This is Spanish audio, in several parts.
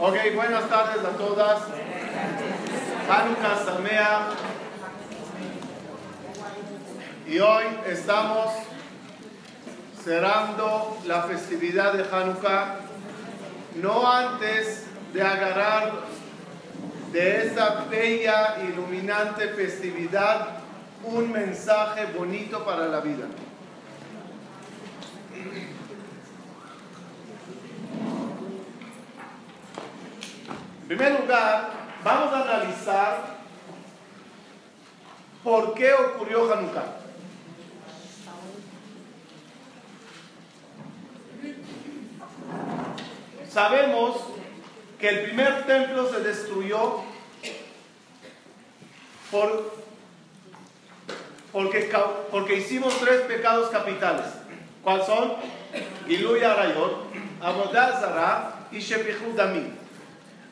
Ok, buenas tardes a todas. Hanukkah Samea. Y hoy estamos cerrando la festividad de Hanukkah, no antes de agarrar de esa bella, iluminante festividad un mensaje bonito para la vida. Primer lugar, vamos a analizar por qué ocurrió Hanukkah. Sabemos que el primer templo se destruyó por, porque, porque hicimos tres pecados capitales. ¿Cuáles son? Giluy Arayot, Abodazara y Shepichud Damim.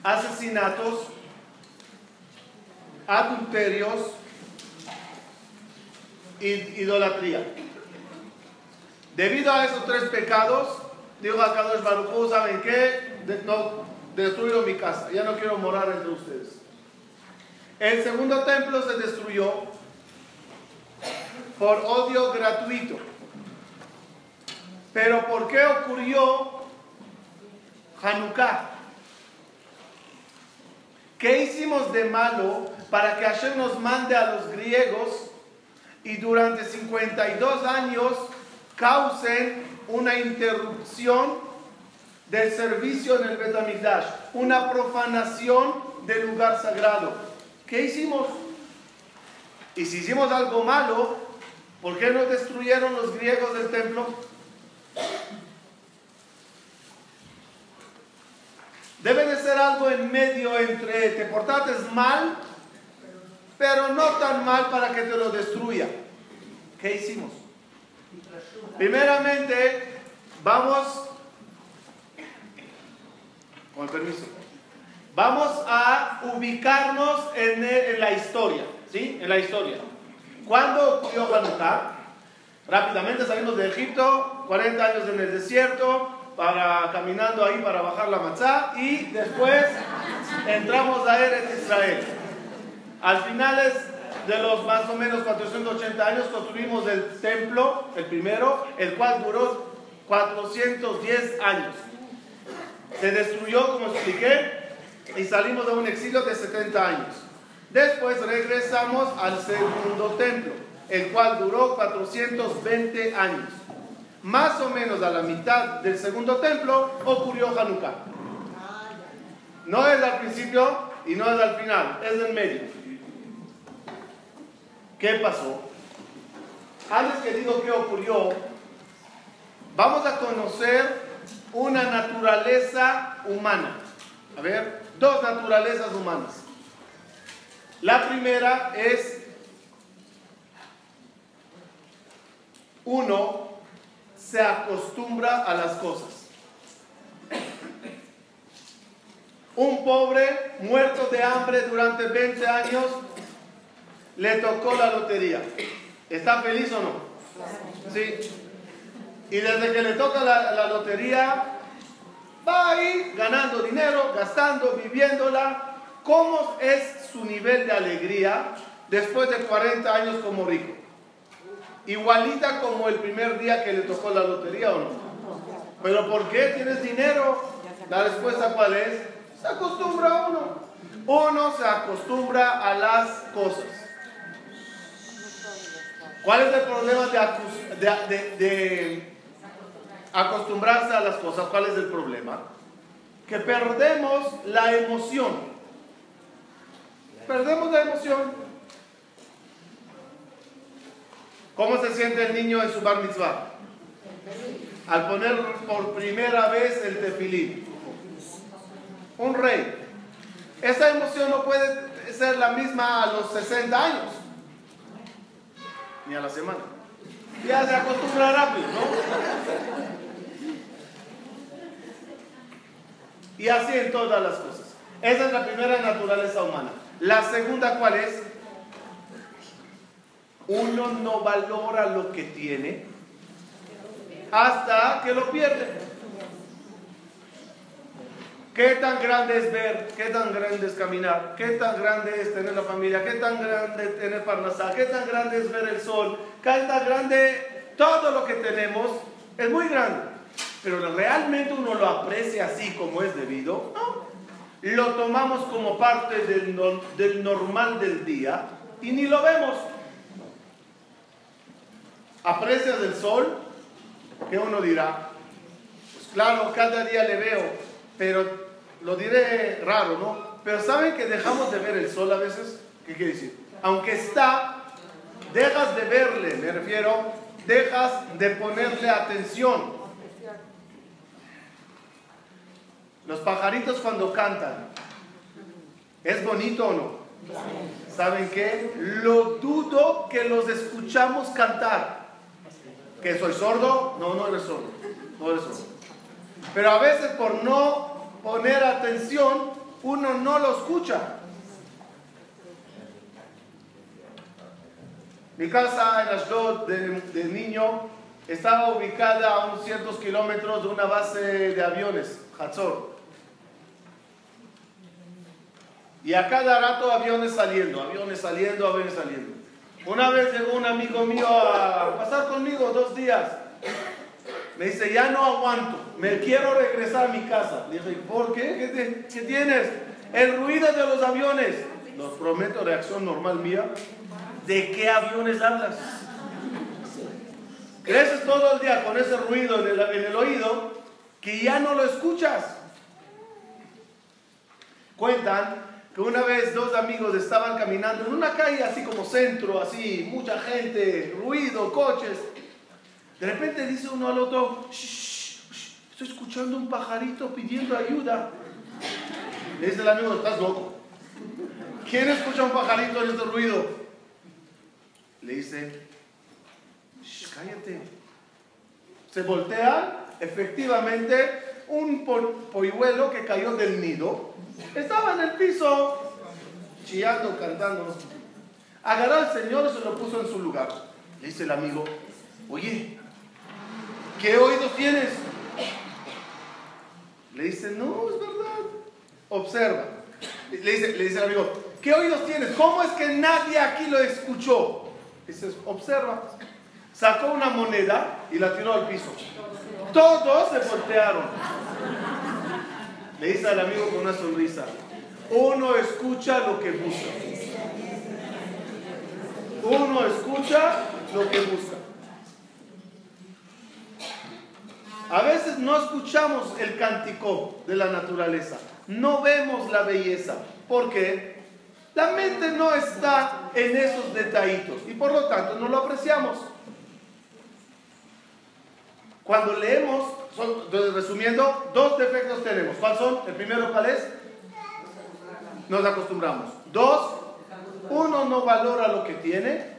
Asesinatos, adulterios y idolatría. Debido a esos tres pecados, dijo a Kadosh Baruj ¿saben qué? no, destruyo mi casa, ya no quiero morar entre ustedes. El segundo templo se destruyó por odio gratuito. Pero ¿por qué ocurrió Hanukkah? ¿Qué hicimos de malo para que Hashem nos mande a los griegos y durante 52 años causen una interrupción del servicio en el Betamigdash, una profanación del lugar sagrado? ¿Qué hicimos? Y si hicimos algo malo, ¿por qué no destruyeron los griegos del templo? Debe de ser algo en medio entre te portaste mal, pero no tan mal para que te lo destruya. ¿Qué hicimos? Primeramente, vamos, con permiso, vamos a ubicarnos en, en la historia, ¿sí? En la historia. ¿Cuándo ocurrió Hanukkah? Rápidamente salimos de Egipto, 40 años en el desierto, para, caminando ahí para bajar la matzá y después entramos a Eretz Israel. Al finales de los más o menos 480 años construimos el templo, el primero, el cual duró 410 años. Se destruyó, como expliqué, y salimos de un exilio de 70 años. Después regresamos al segundo templo, el cual duró 420 años. Más o menos a la mitad del segundo templo ocurrió Hanukkah. No es al principio y no es al final, es en medio. ¿Qué pasó? Antes que digo qué ocurrió, vamos a conocer una naturaleza humana. A ver, dos naturalezas humanas. La primera es uno se acostumbra a las cosas. Un pobre muerto de hambre durante 20 años le tocó la lotería. ¿Está feliz o no? Sí. Y desde que le toca la, lotería, va ahí ganando dinero, gastando, viviéndola. ¿Cómo es su nivel de alegría después de 40 años como rico? Igualita como el primer día que le tocó la lotería o no. Pero ¿por qué tienes dinero? La respuesta cuál es? Se acostumbra uno. Uno se acostumbra a las cosas. ¿Cuál es el problema de, de, acostumbrarse a las cosas? ¿Cuál es el problema? Que perdemos la emoción. Perdemos la emoción. ¿Cómo se siente el niño en su bar mitzvah? Al poner por primera vez el tefilín. Un rey. Esa emoción no puede ser la misma a los 60 años. Ni a la semana. Ya se acostumbra rápido, ¿no? Y así en todas las cosas. Esa es la primera naturaleza humana. La segunda, ¿cuál es? Uno no valora lo que tiene hasta que lo pierde. ¿Qué tan grande es ver? ¿Qué tan grande es caminar? ¿Qué tan grande es tener la familia? ¿Qué tan grande es tener Parnasá? ¿Qué tan grande es ver el sol? ¿Qué tan grande todo lo que tenemos? Es muy grande. Pero realmente uno lo aprecia así como es debido. No. Lo tomamos como parte del, del normal del día y ni lo vemos. ¿Aprecias el sol? ¿Qué uno dirá? Pues claro, cada día le veo, pero lo diré raro, ¿no? Pero ¿saben que dejamos de ver el sol a veces? ¿Qué quiere decir? Aunque está, dejas de verle, me refiero, dejas de ponerle atención. Los pajaritos cuando cantan, ¿es bonito o no? ¿Saben qué? Lo dudo que los escuchamos cantar. ¿Que soy sordo? No, no eres sordo. No eres sordo. Pero a veces por no poner atención, uno no lo escucha. Mi casa en Ashdod de, de niño estaba ubicada a unos ciertos kilómetros de una base de aviones, Hatzor. Y a cada rato aviones saliendo, aviones saliendo, aviones saliendo. Una vez llegó un amigo mío a pasar conmigo dos días. Me dice, ya no aguanto, me quiero regresar a mi casa. Le dije, ¿por qué? ¿Qué, tienes? El ruido de los aviones. Nos prometo, reacción normal mía. ¿De qué aviones hablas? Creces todo el día con ese ruido en el, en el oído que ya no lo escuchas. Cuentan que una vez dos amigos estaban caminando en una calle así como centro, así, mucha gente, ruido, coches. De repente dice uno al otro, estoy escuchando un pajarito pidiendo ayuda. Le dice el amigo, estás loco. ¿Quién escucha un pajarito en este ruido? Le dice, cállate. Se voltea, efectivamente, un polluelo que cayó del nido. Estaba en el piso, chillando, cantando. Agarró al Señor y se lo puso en su lugar. Le dice el amigo, oye, ¿qué oídos tienes? Le dice, no, es verdad. Observa. Le dice, le dice el amigo, ¿qué oídos tienes? ¿Cómo es que nadie aquí lo escuchó? Dice, observa. Sacó una moneda y la tiró al piso. Todos se voltearon. Le dice al amigo con una sonrisa, uno escucha lo que busca. Uno escucha lo que busca. A veces no escuchamos el cántico de la naturaleza, no vemos la belleza. ¿Por qué? La mente no está en esos detallitos y por lo tanto no lo apreciamos. Cuando leemos, resumiendo, dos defectos tenemos. ¿Cuáles son? El primero, ¿cuál es? Nos acostumbramos. Dos, uno no valora lo que tiene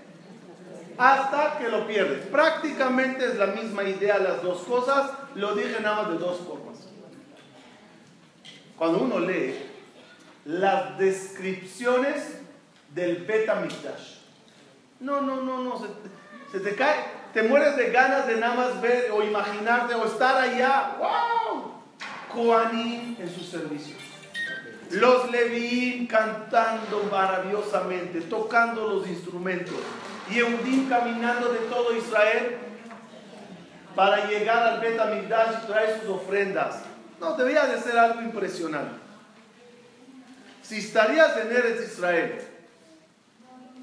hasta que lo pierdes. Prácticamente es la misma idea las dos cosas, lo dije nada más de dos formas. Cuando uno lee las descripciones del Beta no, no, no, no, se, te cae, te mueres de ganas de nada más ver o imaginarte o estar allá. ¡Wow! Koanim en sus servicios. Los Levín cantando maravillosamente, tocando los instrumentos y Eudim caminando de todo Israel para llegar al Bet y traer sus ofrendas. No, debía de ser algo impresionante. Si estarías en Eretz Israel,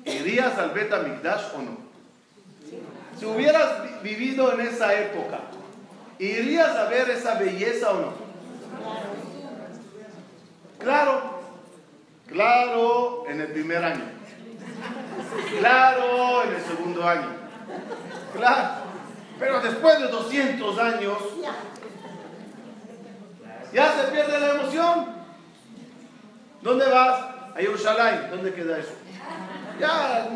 ¿irías al Bet o no? Si hubieras vivido en esa época, ¿irías a ver esa belleza o no? Claro, claro, en el primer año. Claro, en el segundo año. Claro. Pero después de 200 años, ya se pierde la emoción. ¿Dónde vas? A Jerusalén. ¿Dónde queda eso? Ya.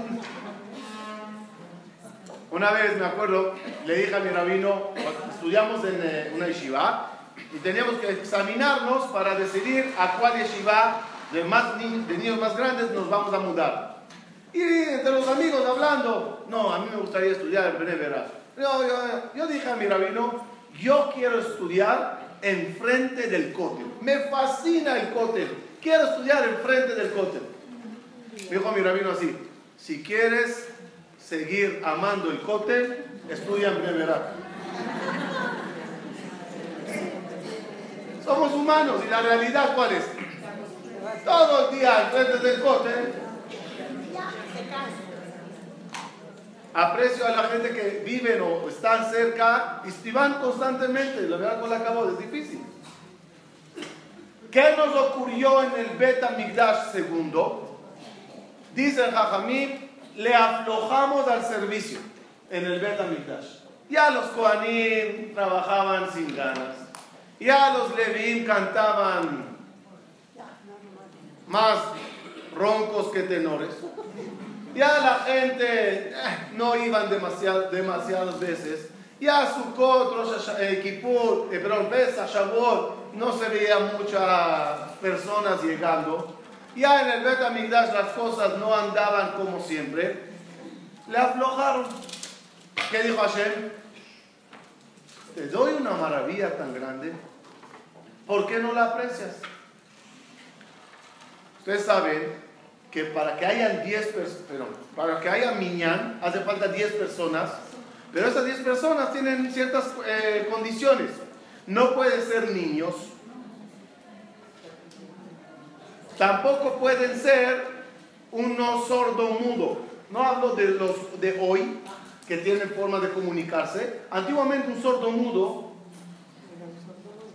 Una vez me acuerdo, le dije a mi rabino, estudiamos en eh, una yeshiva y teníamos que examinarnos para decidir a cuál yeshiva de, niños más grandes nos vamos a mudar. Y entre los amigos hablando, no, a mí me gustaría estudiar en Benevera. Yo, yo dije a mi rabino, yo quiero estudiar enfrente del cótel. Me fascina el cótel. Quiero estudiar enfrente del cótel. Me dijo mi rabino así, si quieres seguir amando el cótel, estudia en Breverat. Somos humanos y la realidad cuál es? Todo el día enfrente del cótel. Aprecio a la gente que viven o están cerca y van constantemente. La verdad con la acabo es difícil. ¿Qué nos ocurrió en el Beta Migdash segundo? Dice el Jajamim, le aflojamos al servicio en el Migdash. Ya los Kohanim trabajaban sin ganas. Ya los Levim cantaban más roncos que tenores. Ya la gente eh, no iban demasiado, demasiadas veces. Ya Sukkot, Rosh eh, Kippur, eh, perdón, Shavuot, no se veían muchas personas llegando. Ya en el Bet Amigdash las cosas no andaban como siempre. Le aflojaron. ¿Qué dijo Hashem? Te doy una maravilla tan grande. ¿Por qué no la aprecias? Ustedes saben que para que haya 10 personas, para que haya miñán, hace falta 10 personas, pero esas 10 personas tienen ciertas eh, condiciones. No pueden ser niños, tampoco pueden ser unos sordo-mudo. No hablo de los de hoy, que tienen forma de comunicarse. Antiguamente un sordo-mudo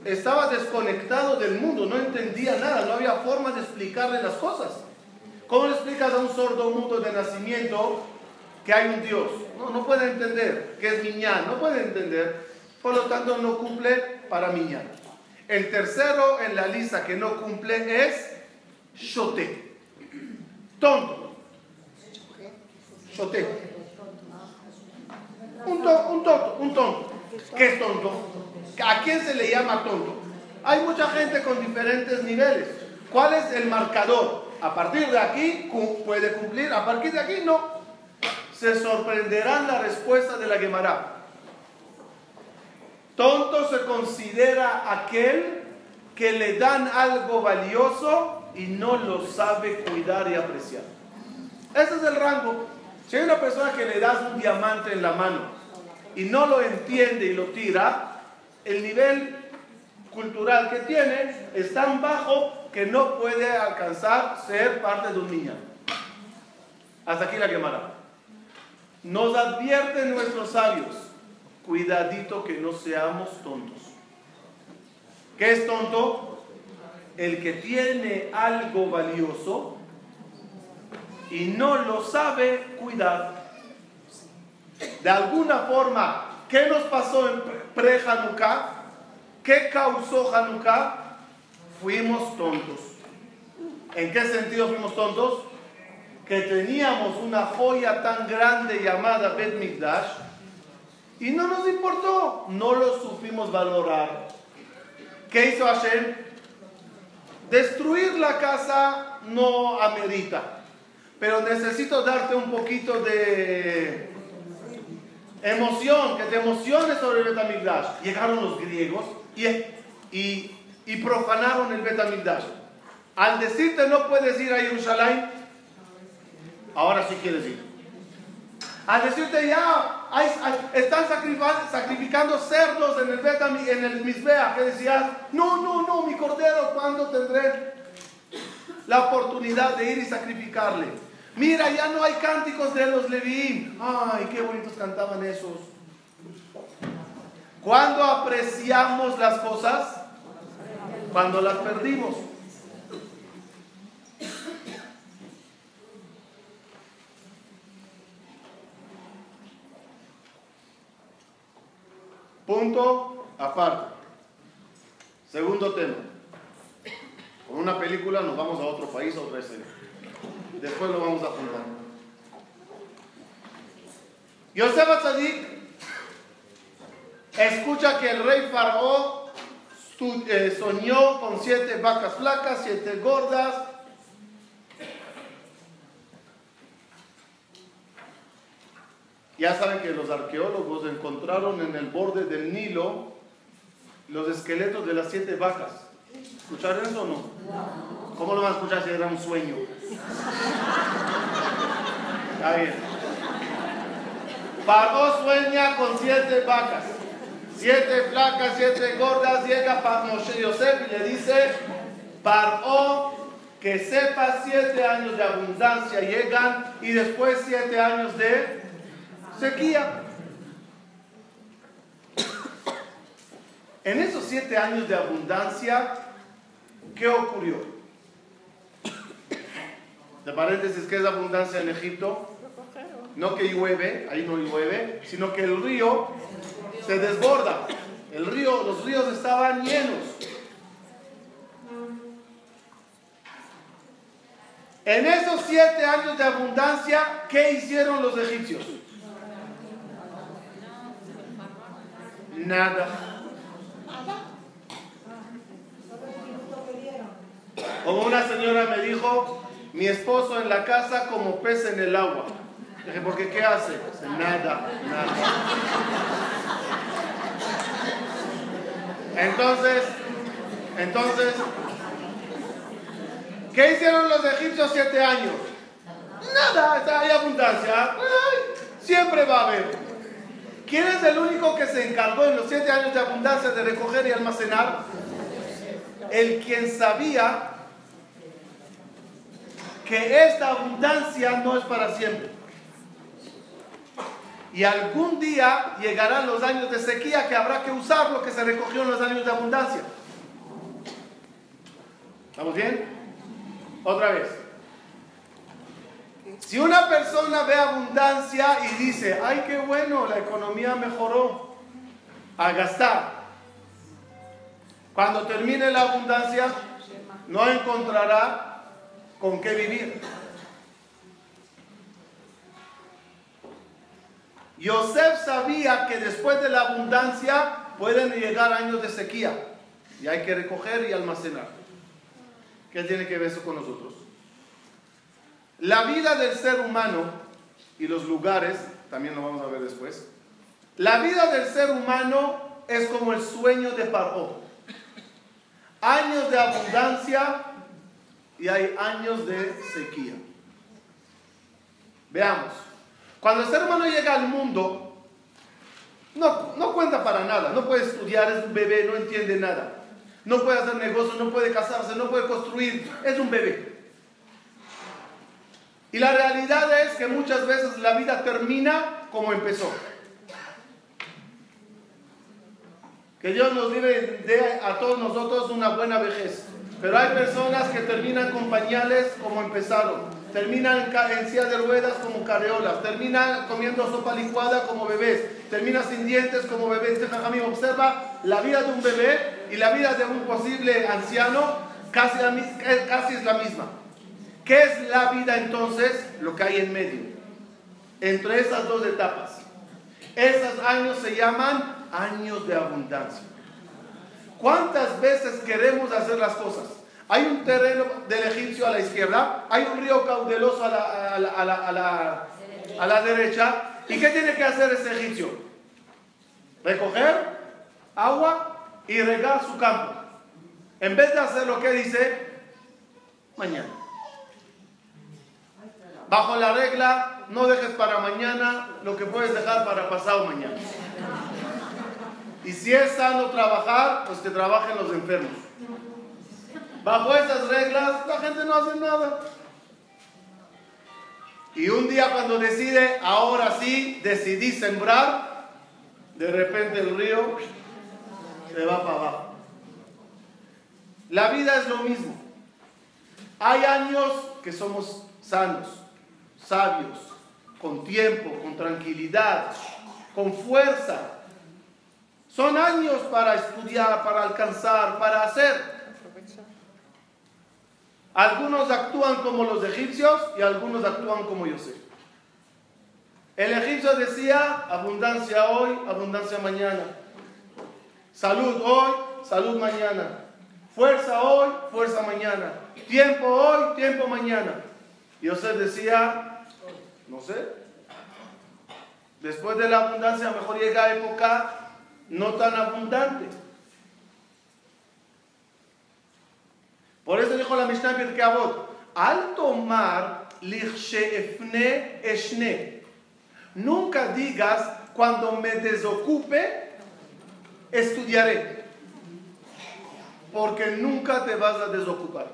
estaba desconectado del mundo, no entendía nada, no había forma de explicarle las cosas. ¿Cómo le explicas a un sordo mundo de nacimiento que hay un Dios? No, no puede entender que es miñán, no puede entender, por lo tanto no cumple para miñán. El tercero en la lista que no cumple es shote, tonto. Shote. Un, un tonto, un tonto. ¿Qué es tonto? ¿A quién se le llama tonto? Hay mucha gente con diferentes niveles. ¿Cuál es el marcador? A partir de aquí puede cumplir, a partir de aquí no. Se sorprenderán la respuesta de la Gemara. Tonto se considera aquel que le dan algo valioso y no lo sabe cuidar y apreciar. Ese es el rango. Si hay una persona que le das un diamante en la mano y no lo entiende y lo tira, el nivel cultural que tiene es tan bajo que no puede alcanzar ser parte de un niño. Hasta aquí la quemada. Nos advierten nuestros sabios, cuidadito que no seamos tontos. ¿Qué es tonto? El que tiene algo valioso y no lo sabe cuidar. De alguna forma, ¿qué nos pasó en pre-Hanukkah. ¿Qué causó Hanukkah? Fuimos tontos. ¿En qué sentido fuimos tontos? Que teníamos una joya tan grande llamada Bet Mikdash y no nos importó, no lo supimos valorar. ¿Qué hizo Hashem? Destruir la casa no amerita, pero necesito darte un poquito de emoción, que te emociones sobre el Betamigdash. Llegaron los griegos y, y, y profanaron el Betamigdash. Al decirte no puedes ir a Jerusalén, ahora sí quieres ir. Al decirte ya están sacrificando cerdos en el Betam, en el Misbea, que decías, no, no, no, mi cordero, ¿cuándo tendré la oportunidad de ir y sacrificarle? Mira, ya no hay cánticos de los Levín. Ay, qué bonitos cantaban esos. ¿Cuándo apreciamos las cosas? Cuando las perdimos. Punto aparte. Segundo tema. Con una película nos vamos a otro país, a otra escena. Después lo vamos a juntar. Yosef Atzadik escucha que el rey Faraón eh, soñó con siete vacas flacas, siete gordas. Ya saben que los arqueólogos encontraron en el borde del Nilo los esqueletos de las siete vacas. ¿Escucharon eso o no? ¿Cómo lo van a escuchar si era un sueño? Está bien. Paró sueña con siete vacas. Siete flacas, siete gordas. Llega para Moshe Yosef y le dice, Paró que sepa siete años de abundancia llegan y después siete años de sequía. En esos siete años de abundancia, ¿qué ocurrió? De paréntesis, ¿qué es abundancia en Egipto? No que llueve, ahí no llueve, sino que el río se desborda. El río, los ríos estaban llenos. En esos siete años de abundancia, ¿qué hicieron los egipcios? Nada. Como una señora me dijo, mi esposo en la casa como pez en el agua. Dije, ¿por qué qué hace? Nada, nada. Entonces, entonces, ¿qué hicieron los egipcios siete años? Nada, hay abundancia. siempre va a haber. ¿Quién es el único que se encargó en los siete años de abundancia de recoger y almacenar? El quien sabía que esta abundancia no es para siempre. Y algún día llegarán los años de sequía que habrá que usar lo que se recogió en los años de abundancia. ¿Estamos bien? Otra vez. Si una persona ve abundancia y dice, ay, qué bueno, la economía mejoró, a gastar. Cuando termine la abundancia, no encontrará con qué vivir. Yosef sabía que después de la abundancia pueden llegar años de sequía y hay que recoger y almacenar. ¿Qué tiene que ver eso con nosotros? La vida del ser humano y los lugares, también lo vamos a ver después, la vida del ser humano es como el sueño de Paró. Años de abundancia y hay años de sequía. Veamos. Cuando el ser humano llega al mundo, no, no cuenta para nada, no puede estudiar, es un bebé, no entiende nada. No puede hacer negocios, no puede casarse, no puede construir, es un bebé. Y la realidad es que muchas veces la vida termina como empezó. Que Dios nos dé a todos nosotros una buena vejez. Pero hay personas que terminan con pañales como empezaron, terminan en silla de ruedas como careolas, terminan comiendo sopa licuada como bebés, terminan sin dientes como bebés. Este observa la vida de un bebé y la vida de un posible anciano, casi, casi es la misma. ¿Qué es la vida entonces? Lo que hay en medio, entre esas dos etapas. Esos años se llaman años de abundancia. ¿Cuántas veces queremos hacer las cosas? Hay un terreno del egipcio a la izquierda, hay un río caudaloso a la, a la, a la derecha. ¿Y qué tiene que hacer ese egipcio? Recoger agua y regar su campo. En vez de hacer lo que dice, mañana. Bajo la regla, no dejes para mañana lo que puedes dejar para pasado mañana. Y si es sano trabajar, pues que trabajen los enfermos. Bajo esas reglas, la gente no hace nada. Y un día cuando decide, ahora sí, decidí sembrar, de repente el río se va para abajo. La vida es lo mismo. Hay años que somos sanos, sabios, con tiempo, con tranquilidad, con fuerza, son años para estudiar, para alcanzar, para hacer. Algunos actúan como los egipcios y algunos actúan como Yosef. El egipcio decía abundancia hoy, abundancia mañana. Salud hoy, salud mañana. Fuerza hoy, fuerza mañana. Tiempo hoy, tiempo mañana. Yosef decía, no sé. Después de la abundancia, a lo mejor llega época no tan abundante. Por eso dijo la Mishnah en al tomar efne eshne, nunca digas cuando me desocupe, estudiaré, porque nunca te vas a desocupar.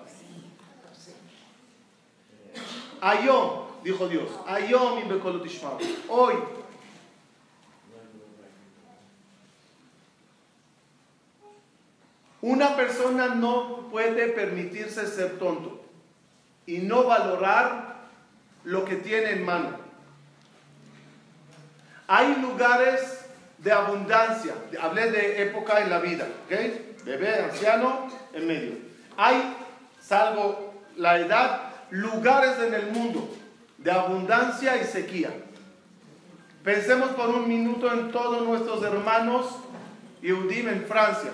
Ayón, dijo Dios, Hoy Una persona no puede permitirse ser tonto y no valorar lo que tiene en mano. Hay lugares de abundancia, hablé de época en la vida, ¿ok? Bebé, anciano, en medio. Hay, salvo la edad, lugares en el mundo de abundancia y sequía. Pensemos por un minuto en todos nuestros hermanos Yehudim en Francia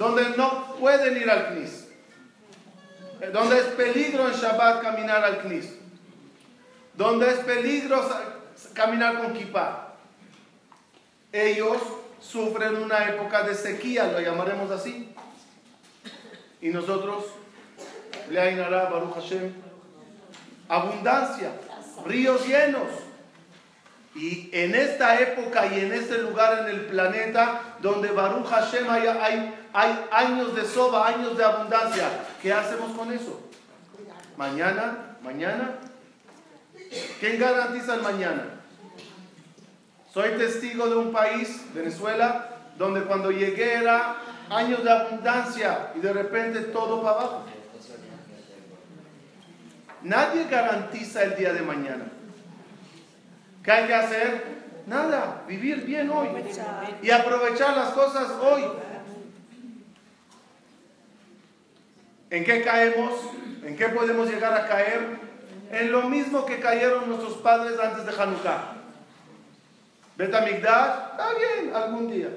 donde no pueden ir al CNIS, donde es peligro en Shabbat caminar al CNIS, donde es peligro caminar con kippah. Ellos sufren una época de sequía, lo llamaremos así. Y nosotros, le ainará Baruch Hashem, abundancia, ríos llenos. Y en esta época y en este lugar en el planeta donde Baruch Hashem hay, hay hay años de soba, años de abundancia. ¿Qué hacemos con eso? Mañana, mañana. ¿Quién garantiza el mañana? Soy testigo de un país, Venezuela, donde cuando llegué era años de abundancia y de repente todo para abajo. Nadie garantiza el día de mañana. ¿Qué hay que hacer? Nada, vivir bien hoy y aprovechar las cosas hoy. ¿En qué caemos? ¿En qué podemos llegar a caer? En lo mismo que cayeron nuestros padres antes de Hanukkah. Betamigdash, está bien, algún día.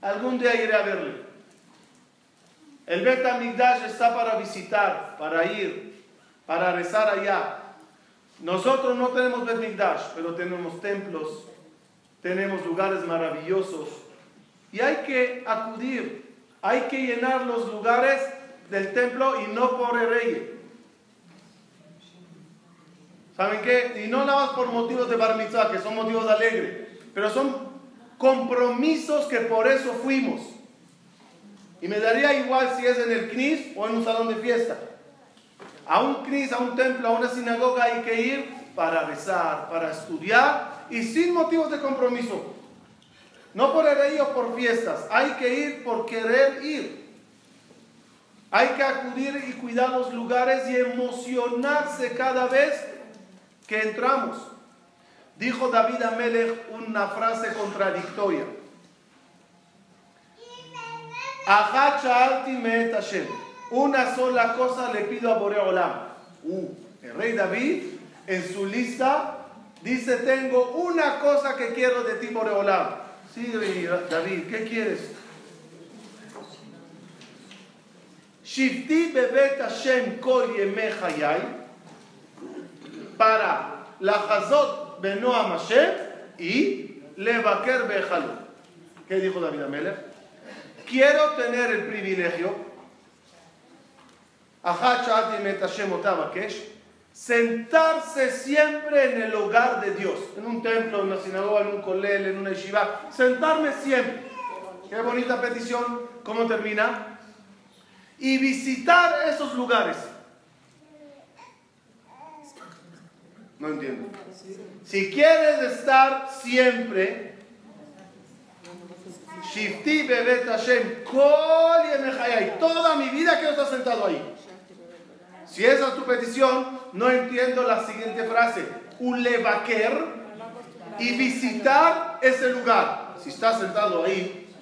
Algún día iré a verle. El Betamigdash está para visitar, para ir, para rezar allá. Nosotros no tenemos Betamigdash, pero tenemos templos, tenemos lugares maravillosos. Y hay que acudir, hay que llenar los lugares del templo y no por el rey. ¿Saben qué? Y no nada más por motivos de bar mitzvah, que son motivos alegres, pero son compromisos que por eso fuimos. Y me daría igual si es en el CNIS o en un salón de fiesta. A un CNIS, a un templo, a una sinagoga hay que ir para rezar, para estudiar y sin motivos de compromiso. No por rey o por fiestas, hay que ir por querer ir. Hay que acudir y cuidar los lugares y emocionarse cada vez que entramos. Dijo David Amelech una frase contradictoria. Una sola cosa le pido a Boreolam. Uh, el rey David en su lista dice, tengo una cosa que quiero de ti, Boreolam. Sí, David, ¿qué quieres? Shifti bebet Hashem kol para la Hazot benoam Hashem y levaker bejalu. ¿Qué dijo David Amelech? Quiero tener el privilegio, sentarse siempre en el hogar de Dios, en un templo, en una sinagoga, en un colel, en una yeshiva, sentarme siempre. Qué bonita petición, ¿cómo termina? y visitar esos lugares. No entiendo. Si quieres estar siempre, Shifti Bebet Hashem, toda mi vida quiero estar sentado ahí. Si esa es tu petición, no entiendo la siguiente frase. Ulevaker y visitar ese lugar. Si estás sentado ahí,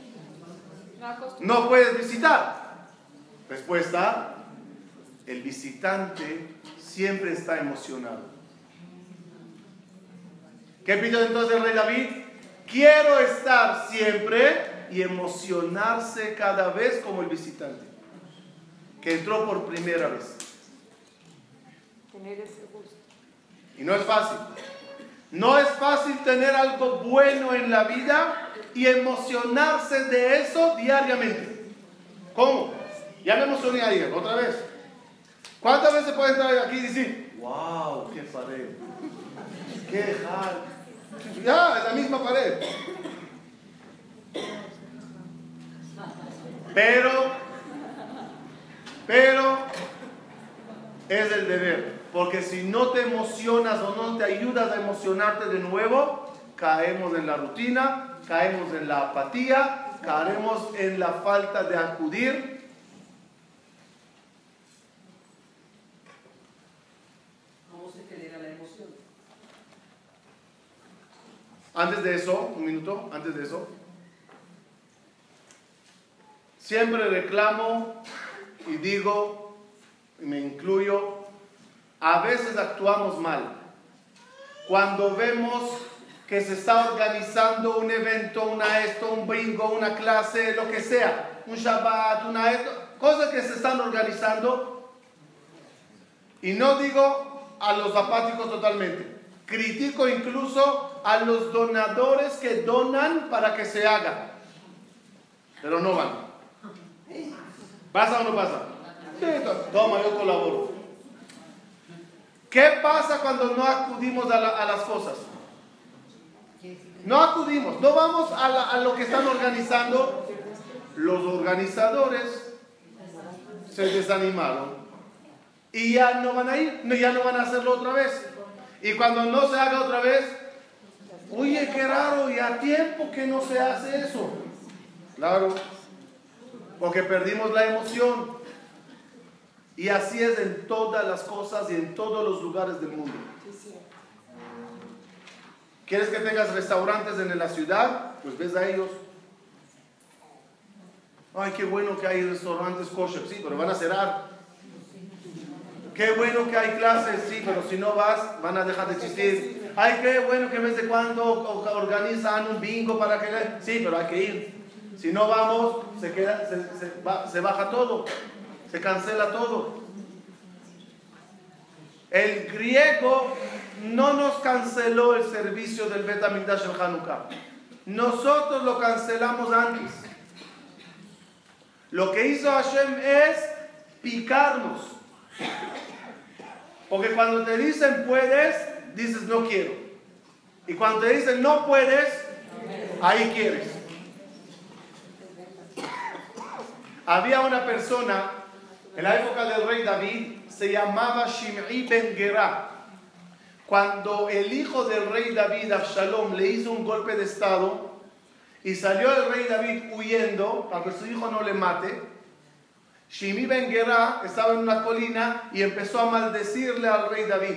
no puedes visitar. Respuesta, el visitante siempre está emocionado. ¿Qué pidió entonces el rey David? Quiero estar siempre y emocionarse cada vez como el visitante, que entró por primera vez. Y no es fácil. No es fácil tener algo bueno en la vida y emocionarse de eso diariamente. ¿Cómo? Ya me emocioné ayer, otra vez. ¿Cuántas veces puede entrar aquí y decir, wow, qué pared? ¿Qué hard? Ya, es la misma pared. Pero, pero, es el deber. Porque si no te emocionas o no te ayudas a emocionarte de nuevo, caemos en la rutina, caemos en la apatía, caemos en la falta de acudir. ¿Cómo se genera la emoción? Antes de eso, un minuto, antes de eso, siempre reclamo y digo, y me incluyo, a veces actuamos mal. Cuando vemos que se está organizando un evento, una esto, un bingo, una clase, lo que sea, un Shabbat, una esto, cosas que se están organizando. Y no digo a los apáticos totalmente. Critico incluso a los donadores que donan para que se haga. Pero no van. ¿Pasa o no pasa? Sí, toma, yo colaboro. ¿Qué pasa cuando no acudimos a, la- a las cosas? No acudimos, no vamos a, la- a lo que están organizando. Los organizadores se desanimaron y ya no van a ir, ya no van a hacerlo otra vez. Y cuando no se haga otra vez, oye, qué raro, ya tiempo que no se hace eso. Claro, porque perdimos la emoción. Y así es en todas las cosas y en todos los lugares del mundo. ¿Quieres que tengas restaurantes en la ciudad? Pues ves a ellos. Ay, qué bueno que hay restaurantes kosher, sí, pero van a cerrar. Qué bueno que hay clases, sí, pero si no vas, van a dejar de existir. Ay, qué bueno que de vez de cuando organizan un bingo para que... Sí, pero hay que ir. Si no vamos, se, queda, se, se ba- se baja todo, se cancela todo. El griego no nos canceló el servicio del Betamigdash en Hanukkah. Nosotros lo cancelamos antes. Lo que hizo Hashem es picarnos. Porque cuando te dicen puedes, dices no quiero. Y cuando te dicen no puedes, ahí quieres. Había una persona en la época del rey David, se llamaba Shim'i ben Gerá. Cuando el hijo del rey David, Absalom, le hizo un golpe de estado y salió el rey David huyendo para que su hijo no le mate, Shimi ben Gerá estaba en una colina y empezó a maldecirle al rey David.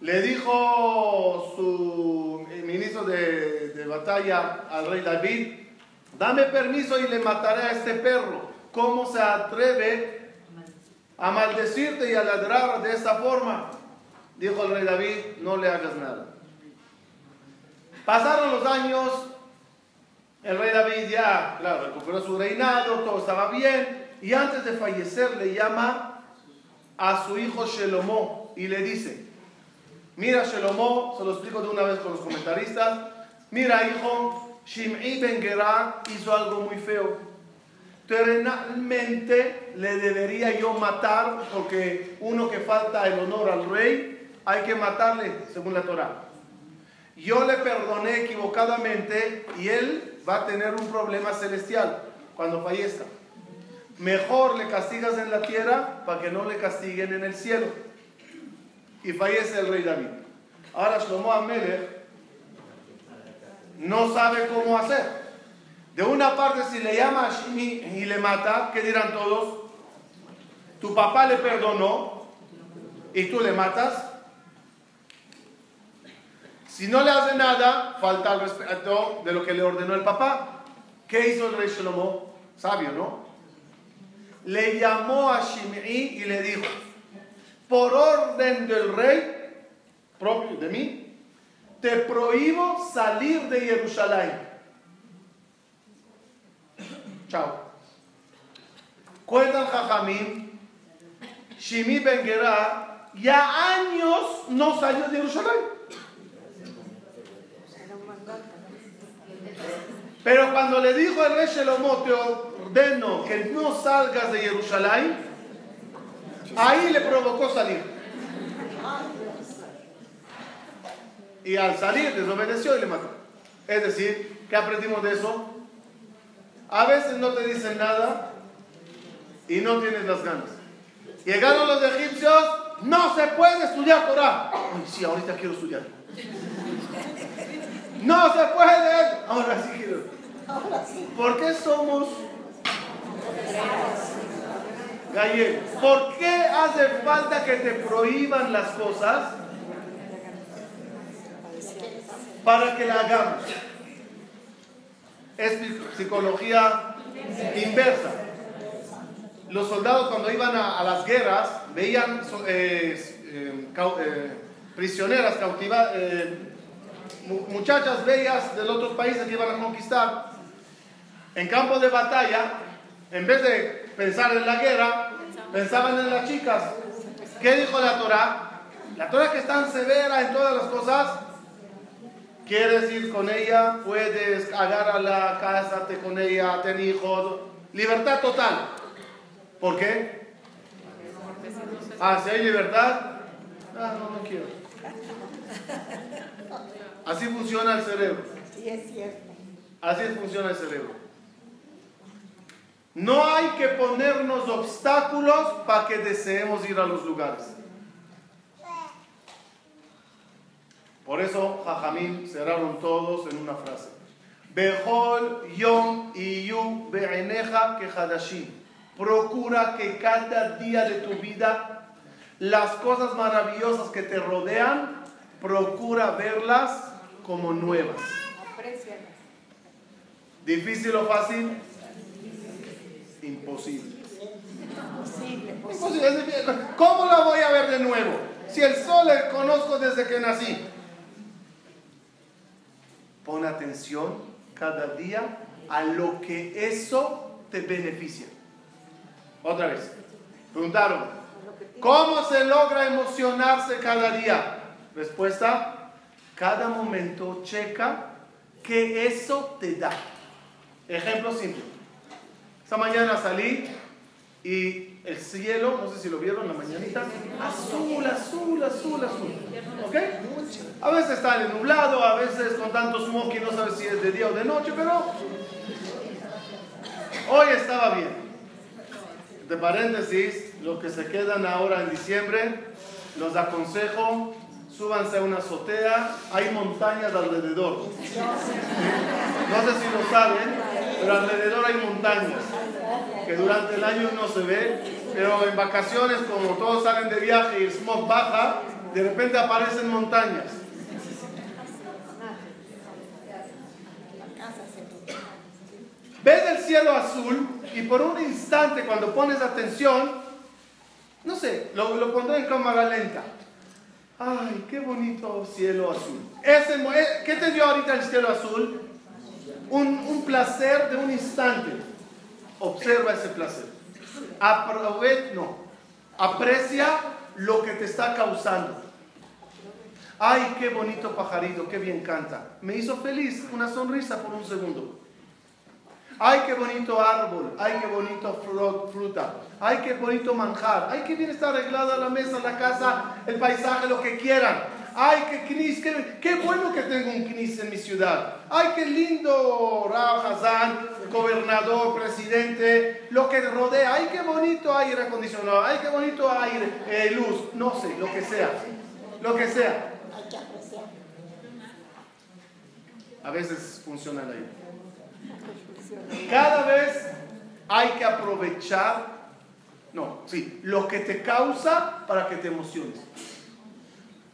Le dijo su ministro de batalla al rey David, dame permiso y le mataré a este perro. ¿Cómo se atreve a maldecirte y a ladrar de esta forma? Dijo el rey David, no le hagas nada. Pasaron los años, el rey David ya, claro, recuperó su reinado, todo estaba bien, y antes de fallecer le llama a su hijo Shelomó y le dice, mira Shelomó, se lo explico de una vez con los comentaristas, mira hijo, Shim'i ben Gerá hizo algo muy feo. Terrenalmente le debería yo matar porque uno que falta el honor al rey, hay que matarle según la Torah. Yo le perdoné equivocadamente y él va a tener un problema celestial cuando fallezca. Mejor le castigas en la tierra para que no le castiguen en el cielo. Y fallece el rey David. Ahora Shlomo Amelech no sabe cómo hacer. De una parte, si le llama y le mata, ¿qué dirán todos? Tu papá le perdonó y tú le matas. Si no le hace nada, falta el respeto de lo que le ordenó el papá. ¿Qué hizo el rey Shlomo? Sabio, ¿no? Le llamó a Shimei y le dijo, por orden del rey, propio de mí, te prohíbo salir de Jerusalén. Chao. Cuentan Jajamín, Shimi Ben Gerá ya años no salió de Jerusalén. Pero cuando le dijo el rey Shelomo, te ordeno que no salgas de Jerusalén, ahí le provocó salir. Y al salir desobedeció y le mató. Es decir, ¿qué aprendimos de eso? A veces no te dicen nada y no tienes las ganas. Llegaron los egipcios, no se puede estudiar Torah. Ay, sí, ahorita quiero estudiar. No se puede. Ahora sí quiero. ¿Por qué somos gallegos? ¿Por qué hace falta que te prohíban las cosas para que la hagamos? Es psicología inversa. Los soldados cuando iban a, las guerras veían eh, eh, eh, prisioneras cautivadas muchachas bellas del otro país que iban a conquistar, en campo de batalla, en vez de pensar en la guerra, pensaban en las chicas. ¿Qué dijo la Torah? La Torah que es tan severa en todas las cosas, quieres ir con ella, puedes agarrarla, cásate con ella, ten hijos, libertad total. ¿Por qué? Ah, si hay libertad, ah, no, no quiero. Así funciona el cerebro. Sí, es cierto. Así funciona el cerebro. No hay que ponernos obstáculos para que deseemos ir a los lugares. Por eso, Jajamín cerraron todos en una frase. Behol yom iyu be'eneja que hadashim. Procura que cada día de tu vida las cosas maravillosas que te rodean, procura verlas como nuevas. ¿Difícil o fácil? Imposible. Imposible. ¿Cómo la voy a ver de nuevo? Si el sol le conozco desde que nací. Pon atención cada día a lo que eso te beneficia. Otra vez. Preguntaron, ¿cómo se logra emocionarse cada día? Respuesta, cada momento checa que eso te da. Ejemplo simple. Esta mañana salí y el cielo, no sé si lo vieron en la mañanita, azul, azul, azul, azul. ¿Ok? A veces está nublado, a veces con tanto smog que no sabes si es de día o de noche, pero hoy estaba bien. De paréntesis, los que se quedan ahora en diciembre, los aconsejo súbanse a una azotea, hay montañas alrededor. No sé si lo saben, pero alrededor hay montañas que durante el año no se ve, pero en vacaciones, como todos salen de viaje y el smog baja, de repente aparecen montañas. Ves el cielo azul y por un instante cuando pones atención, no sé, lo, lo pondré en cámara lenta Ay, qué bonito cielo azul. Eh, ¿Qué te dio ahorita el cielo azul? Un, placer de un instante. Observa ese placer. Aprovecha, no. Aprecia lo que te está causando. Ay, qué bonito pajarito, qué bien canta. Me hizo feliz, una sonrisa por un segundo. Ay, qué bonito árbol, ay, qué bonito fruta, ay, qué bonito manjar, ay, qué bien está arreglada la mesa, la casa, el paisaje, lo que quieran. Ay, qué knis, qué, bueno que tengo un knis en mi ciudad. Ay, qué lindo Rao Hazan, gobernador, presidente, lo que rodea. Ay, qué bonito aire acondicionado. Ay, qué bonito aire, eh, luz, no sé, lo que sea. Lo que sea. A veces funciona ahí. Cada vez hay que aprovechar, no, sí, lo que te causa para que te emociones.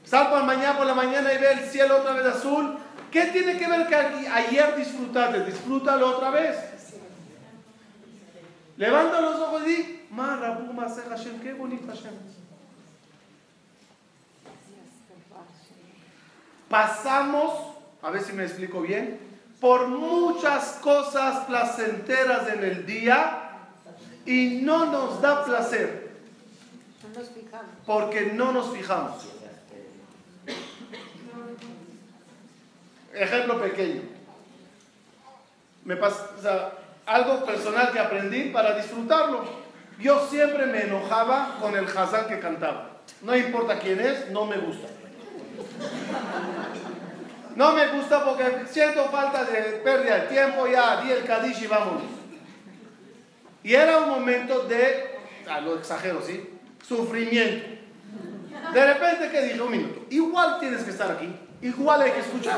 Sal por mañana por la mañana y ve el cielo otra vez azul. ¿Qué tiene que ver que ayer disfrutaste? Disfrútalo otra vez. Levanta los ojos y di, Hashem, qué bonito Hashem. Pasamos, a ver si me explico bien, por muchas cosas placenteras en el día y no nos da placer. Porque no nos fijamos. Ejemplo pequeño. Me pasa, algo personal que aprendí para disfrutarlo. Yo siempre me enojaba con el Hazán que cantaba. No importa quién es, no me gusta. No me gusta porque siento falta de pérdida de tiempo, ya di el Kadish y vámonos. Y era un momento de, ah, lo exagero, ¿sí? Sufrimiento. De repente, ¿qué dije? Un minuto. Igual tienes que estar aquí. Igual hay que escuchar.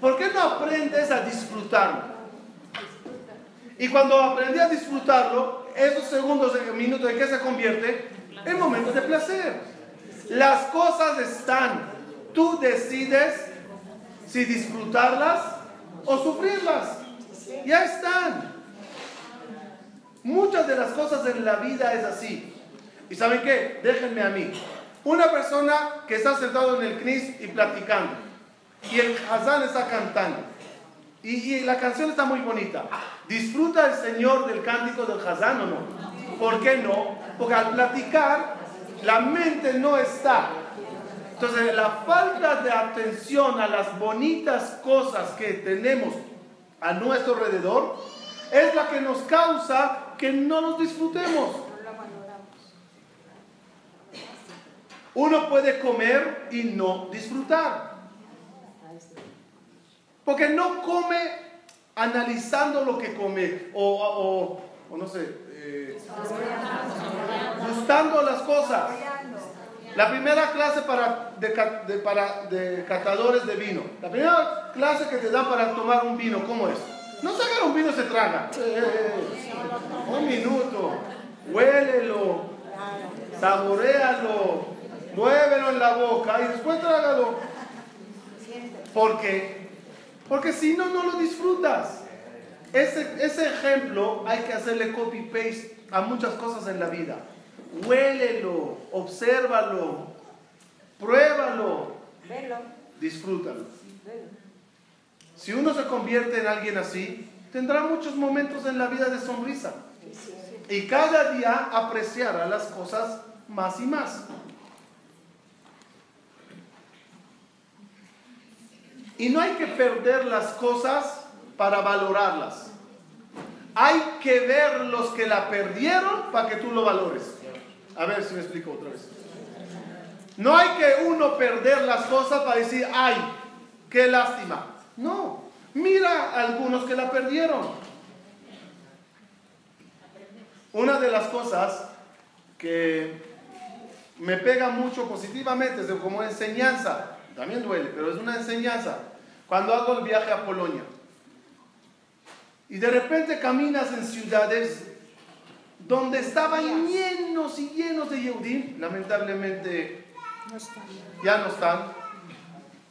¿Por qué no aprendes a disfrutarlo? Y cuando aprendí a disfrutarlo, esos segundos, minutos, ¿en qué se convierte? En momentos de placer. Las cosas están. Tú decides si disfrutarlas o sufrirlas. Ya están. Muchas de las cosas en la vida es así. ¿Y saben qué? Déjenme a mí. Una persona que está sentado en el CNIS y platicando. Y el Hazán está cantando. Y, la canción está muy bonita. ¿Disfruta el Señor del cántico del Hazán o no? ¿Por qué no? Porque al platicar, la mente no está. Entonces, la falta de atención a las bonitas cosas que tenemos a nuestro alrededor es la que nos causa que no los disfrutemos. Uno puede comer y no disfrutar. Porque no come analizando lo que come o, no sé, eh, gustando las cosas. La primera clase para de, para de catadores de vino, la primera clase que te dan para tomar un vino, ¿cómo es? No sacar un vino se traga. un minuto, huélelo, saborealo, muévelo en la boca y después trágalo. ¿Por qué? Porque si no, no lo disfrutas. Ese, ese ejemplo hay que hacerle copy-paste a muchas cosas en la vida. Huélelo, obsérvalo, pruébalo, disfrútalo. Si uno se convierte en alguien así, tendrá muchos momentos en la vida de sonrisa. Y cada día apreciará las cosas más y más. Y no hay que perder las cosas para valorarlas. Hay que ver los que la perdieron para que tú lo valores. A ver si me explico otra vez. No hay que uno perder las cosas para decir, ay, qué lástima. No, mira a algunos que la perdieron. Una de las cosas que me pega mucho positivamente, es como enseñanza, también duele, pero es una enseñanza cuando hago el viaje a Polonia. Y de repente caminas en ciudades donde estaban llenos y llenos de Yehudim, lamentablemente ya no están,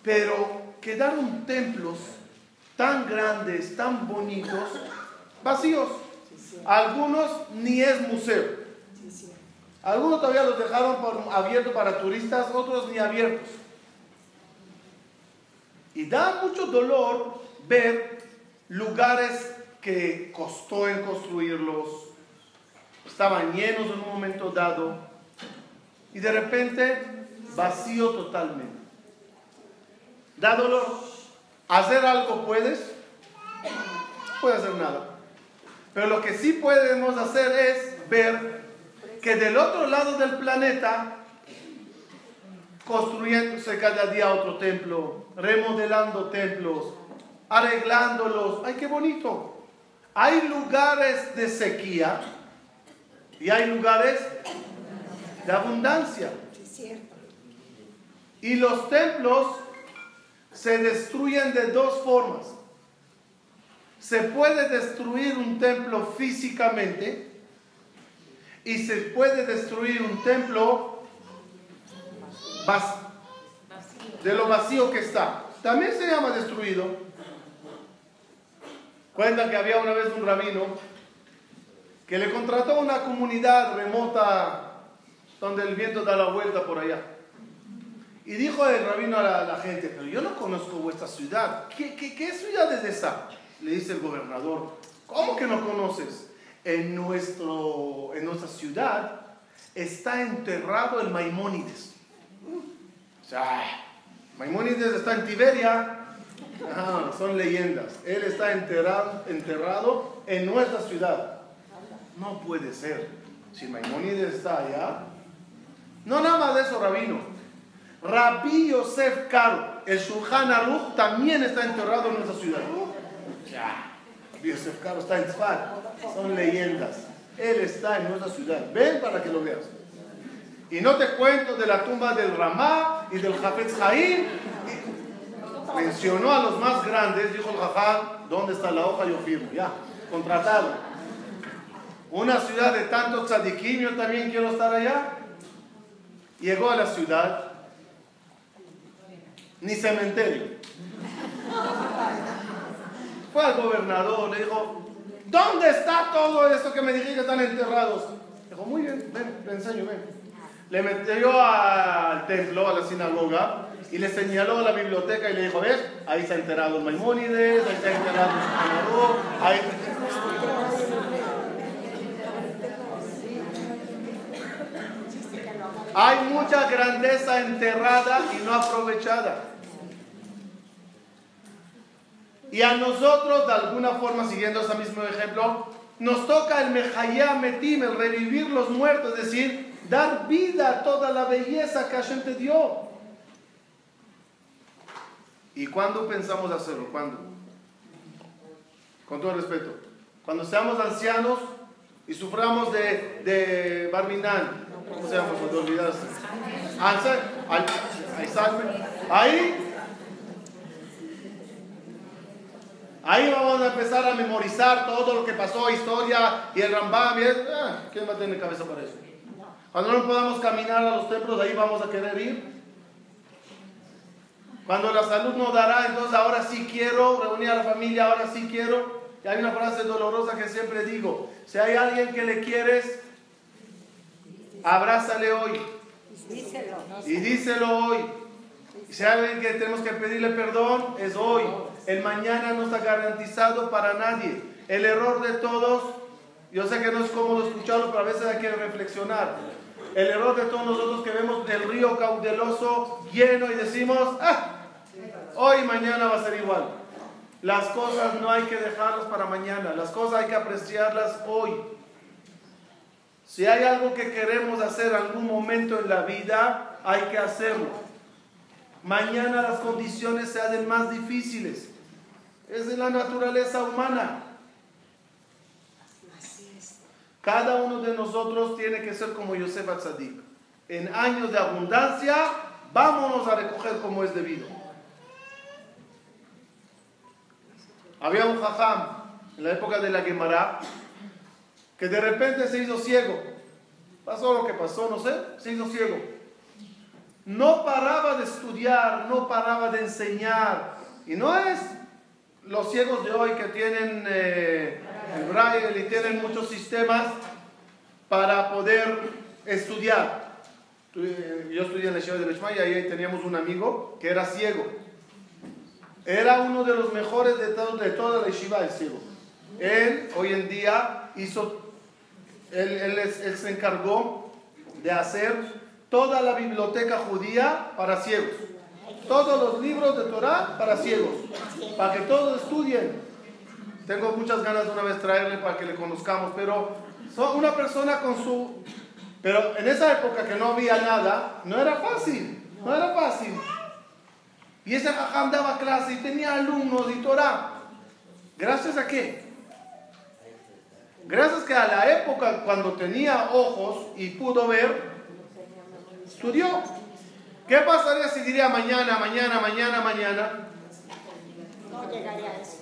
pero quedaron templos tan grandes, tan bonitos, vacíos. Algunos ni es museo. Algunos todavía los dejaron abiertos para turistas, otros ni abiertos. Y da mucho dolor ver lugares que costó en construirlos, estaban llenos en un momento dado y de repente vacío totalmente. Da dolor. ¿Hacer algo puedes? No puedes hacer nada. Pero lo que sí podemos hacer es ver que del otro lado del planeta construyéndose cada día otro templo, remodelando templos, arreglándolos. ¡Ay, qué bonito! Hay lugares de sequía y hay lugares de abundancia. Y los templos se destruyen de dos formas. Se puede destruir un templo físicamente y se puede destruir un templo de lo vacío que está. También se llama destruido. Cuentan que había una vez un rabino que le contrató una comunidad remota donde el viento da la vuelta por allá. Y dijo el rabino a la, gente, pero yo no conozco vuestra ciudad. ¿Qué, qué ciudad es esa? Le dice el gobernador, ¿cómo que no conoces? En, nuestro, en nuestra ciudad está enterrado el Maimónides. O sea, Maimónides está en Tiberia Ah, son leyendas. Él está enterrado, enterrado en nuestra ciudad. No puede ser. Si Maimónides está allá. No nada más de eso, Rabino. Rabbi Yosef Karo, el Shulchan Aruch, también está enterrado en nuestra ciudad. Ya. Yosef Karo está en Tzfat. Son leyendas. Él está en nuestra ciudad. Ven para que lo veas. Y no te cuento de la tumba del Ramá y del Jafetz Haim. Mencionó a los más grandes, dijo el Jajam, ¿dónde está la hoja? Yo firmo. Ya, contratado. Una ciudad de tantos tzadikim, también quiero estar allá. Llegó a la ciudad, ni cementerio. Fue al gobernador, le dijo, ¿dónde está todo esto que me dijiste que están enterrados? Dijo, muy bien, ven, te enseño, ven le metió al templo, a la sinagoga, y le señaló a la biblioteca y le dijo, ¿ves? Ahí está enterrado el Maimónides, ahí está enterrado el ahí... Hay mucha grandeza enterrada y no aprovechada. Y a nosotros, de alguna forma, siguiendo ese mismo ejemplo, nos toca el Mejayá Metim, el revivir los muertos, es decir, dar vida a toda la belleza que Hashem te dio. ¿Y cuándo pensamos hacerlo? ¿Cuándo? Con todo respeto. Cuando seamos ancianos y suframos de, de. ¿Cómo se llama? Cuando olvidaste. Ahí. Ahí vamos a empezar a memorizar todo lo que pasó, historia y el Rambam. Y ah, ¿Quién va a tener cabeza para eso? Cuando no podamos caminar a los templos, ahí vamos a querer ir. Cuando la salud no dará, entonces ahora sí quiero reunir a la familia, ahora sí quiero. Y hay una frase dolorosa que siempre digo, si hay alguien que le quieres, abrázale hoy. Y díselo hoy. Y si hay alguien que tenemos que pedirle perdón, es hoy. El mañana no está garantizado para nadie. El error de todos, yo sé que no es cómodo escucharlo, pero a veces hay que reflexionar el error de todos nosotros que vemos el río caudeloso lleno y decimos, ah, hoy y mañana va a ser igual. Las cosas no hay que dejarlas para mañana, las cosas hay que apreciarlas hoy. Si hay algo que queremos hacer algún momento en la vida, hay que hacerlo. Mañana las condiciones se hacen más difíciles. Es de la naturaleza humana. Cada uno de nosotros tiene que ser como Yosef Atzadik. En años de abundancia, vámonos a recoger como es debido. Había un jajam en la época de la Gemara que de repente se hizo ciego. Pasó lo que pasó, no sé, se hizo ciego. No paraba de estudiar, no paraba de enseñar. Y no es los ciegos de hoy que tienen eh, el braille y tienen muchos sistemas para poder estudiar. Eh, yo estudié en la ciudad de Bechmaya y ahí teníamos un amigo que era ciego. Era uno de los mejores de, de toda la yeshiva, el ciego. Él hoy en día hizo, él, se encargó de hacer toda la biblioteca judía para ciegos. Todos los libros de Torah para ciegos, para que todos estudien. Tengo muchas ganas de una vez traerle para que le conozcamos, pero una persona con su... Pero en esa época que no había nada, no era fácil, no era fácil. Y ese jajam daba clase y tenía alumnos y Torah. ¿Gracias a qué? Gracias que a la época cuando tenía ojos y pudo ver, estudió. ¿Qué pasaría si diría mañana, mañana, mañana, mañana? No llegaría a eso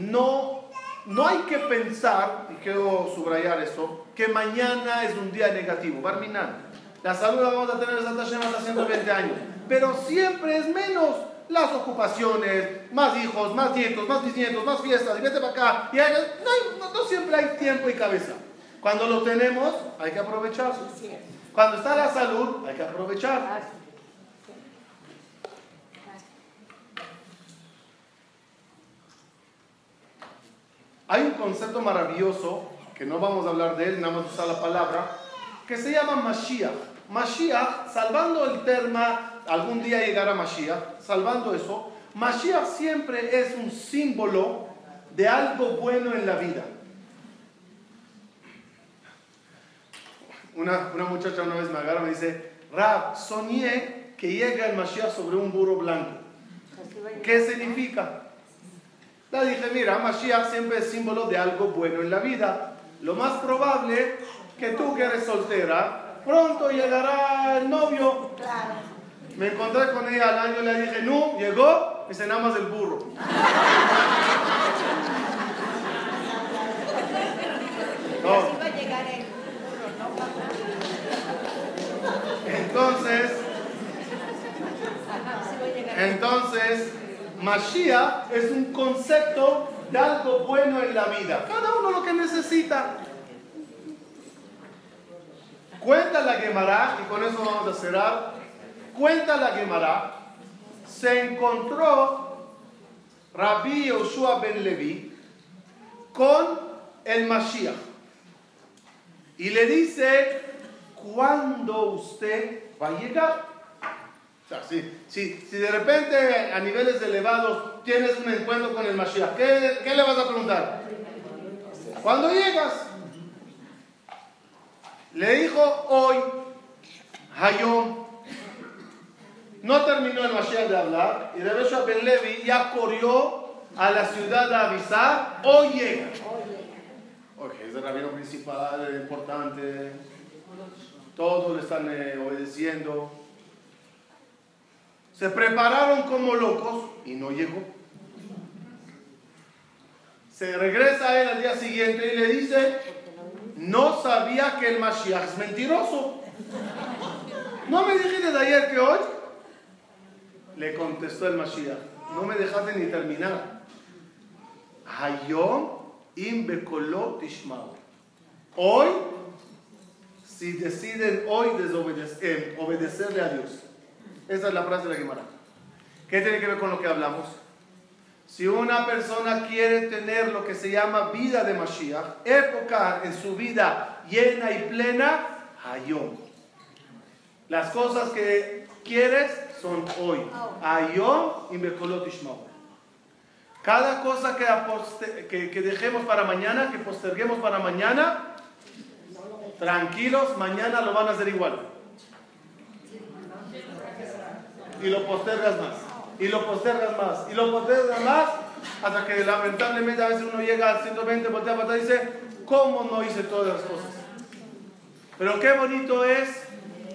no, no hay que pensar, y quiero subrayar eso, que mañana es un día negativo. Barminan, la salud la vamos a tener en Santa Shema hasta 120 años, pero siempre es menos las ocupaciones, más hijos, más nietos, más bisnietos, más fiestas, y vete para acá. Y no, no, siempre hay tiempo y cabeza. Cuando lo tenemos, hay que aprovechar. Cuando está la salud, hay que aprovechar. Hay un concepto maravilloso, que no vamos a hablar de él, nada más usar la palabra, que se llama Mashiach. Mashiach, salvando el tema, algún día llegará Mashiach, salvando eso, Mashiach siempre es un símbolo de algo bueno en la vida. Una, una muchacha una vez me agarra y me dice, Rab, soñé que llega el Mashiach sobre un burro blanco. ¿Qué significa? Le dije, mira, Mashiach siempre es símbolo de algo bueno en la vida. Lo más probable que tú que eres soltera, pronto llegará el novio. Me encontré con ella al año, le dije, no, llegó, me dice nada más el burro. Entonces, entonces, Mashiach es un concepto de algo bueno en la vida. Cada uno lo que necesita. Cuenta la Gemara, y con eso vamos a cerrar. Cuenta la Gemara, se encontró Rabbi Yoshua ben Levi con el Mashiach. Y le dice, ¿cuándo usted va a llegar? O sea, si, si, si, de repente a niveles elevados tienes un encuentro con el Mashiach, ¿qué, qué le vas a preguntar? ¿Cuándo llegas? Le dijo hoy, Hayom, no terminó el Mashiach de hablar y hecho Ben Levi ya corrió a la ciudad a avisar, hoy llega. Ok, es el rabino principal, importante, todos le están eh, obedeciendo. Se prepararon como locos y no llegó. Se regresa él al día siguiente y le dice, no sabía que el Mashiach es mentiroso. ¿No me dijiste de ayer que hoy? Le contestó el Mashiach, no me dejaste ni terminar. Hayom im Hoy, si deciden hoy desobedecer, obedecerle a Dios. Esa es la frase de la Gemara. ¿Qué tiene que ver con lo que hablamos? Si una persona quiere tener lo que se llama vida de Mashiach, época en su vida llena y plena, Hayom. Las cosas que quieres son hoy. Hayom y Mekolot Cada cosa que, que, que dejemos para mañana, que posterguemos para mañana, tranquilos, mañana lo van a hacer igual. Y lo postergas más y lo postergas más, y lo postergas más, hasta que lamentablemente a veces uno llega al 120, voltea para y dice, ¿cómo no hice todas las cosas? Pero qué bonito es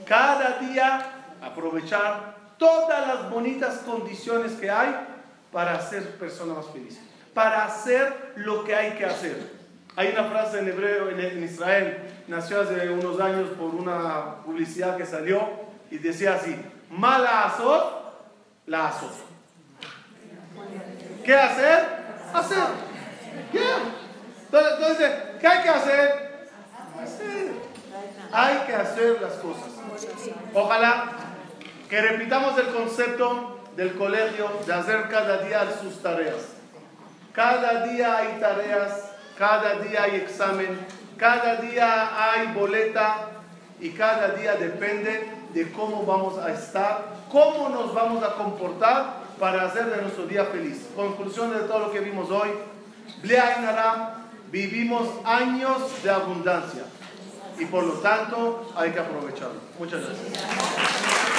cada día aprovechar todas las bonitas condiciones que hay para ser personas más felices, para hacer lo que hay que hacer. Hay una frase en hebreo en, Israel, nació hace unos años por una publicidad que salió y decía así, mala azot, la asocia. ¿Qué hacer? Hacer. ¿Qué? Entonces, ¿qué hay que hacer? Hacer. Hay que hacer las cosas. Ojalá que repitamos el concepto del colegio de hacer cada día sus tareas. Cada día hay tareas, cada día hay examen, cada día hay boleta y cada día depende de cómo vamos a estar, cómo nos vamos a comportar para hacer de nuestro día feliz. Conclusión de todo lo que vimos hoy, vivimos años de abundancia y por lo tanto hay que aprovecharlo. Muchas gracias.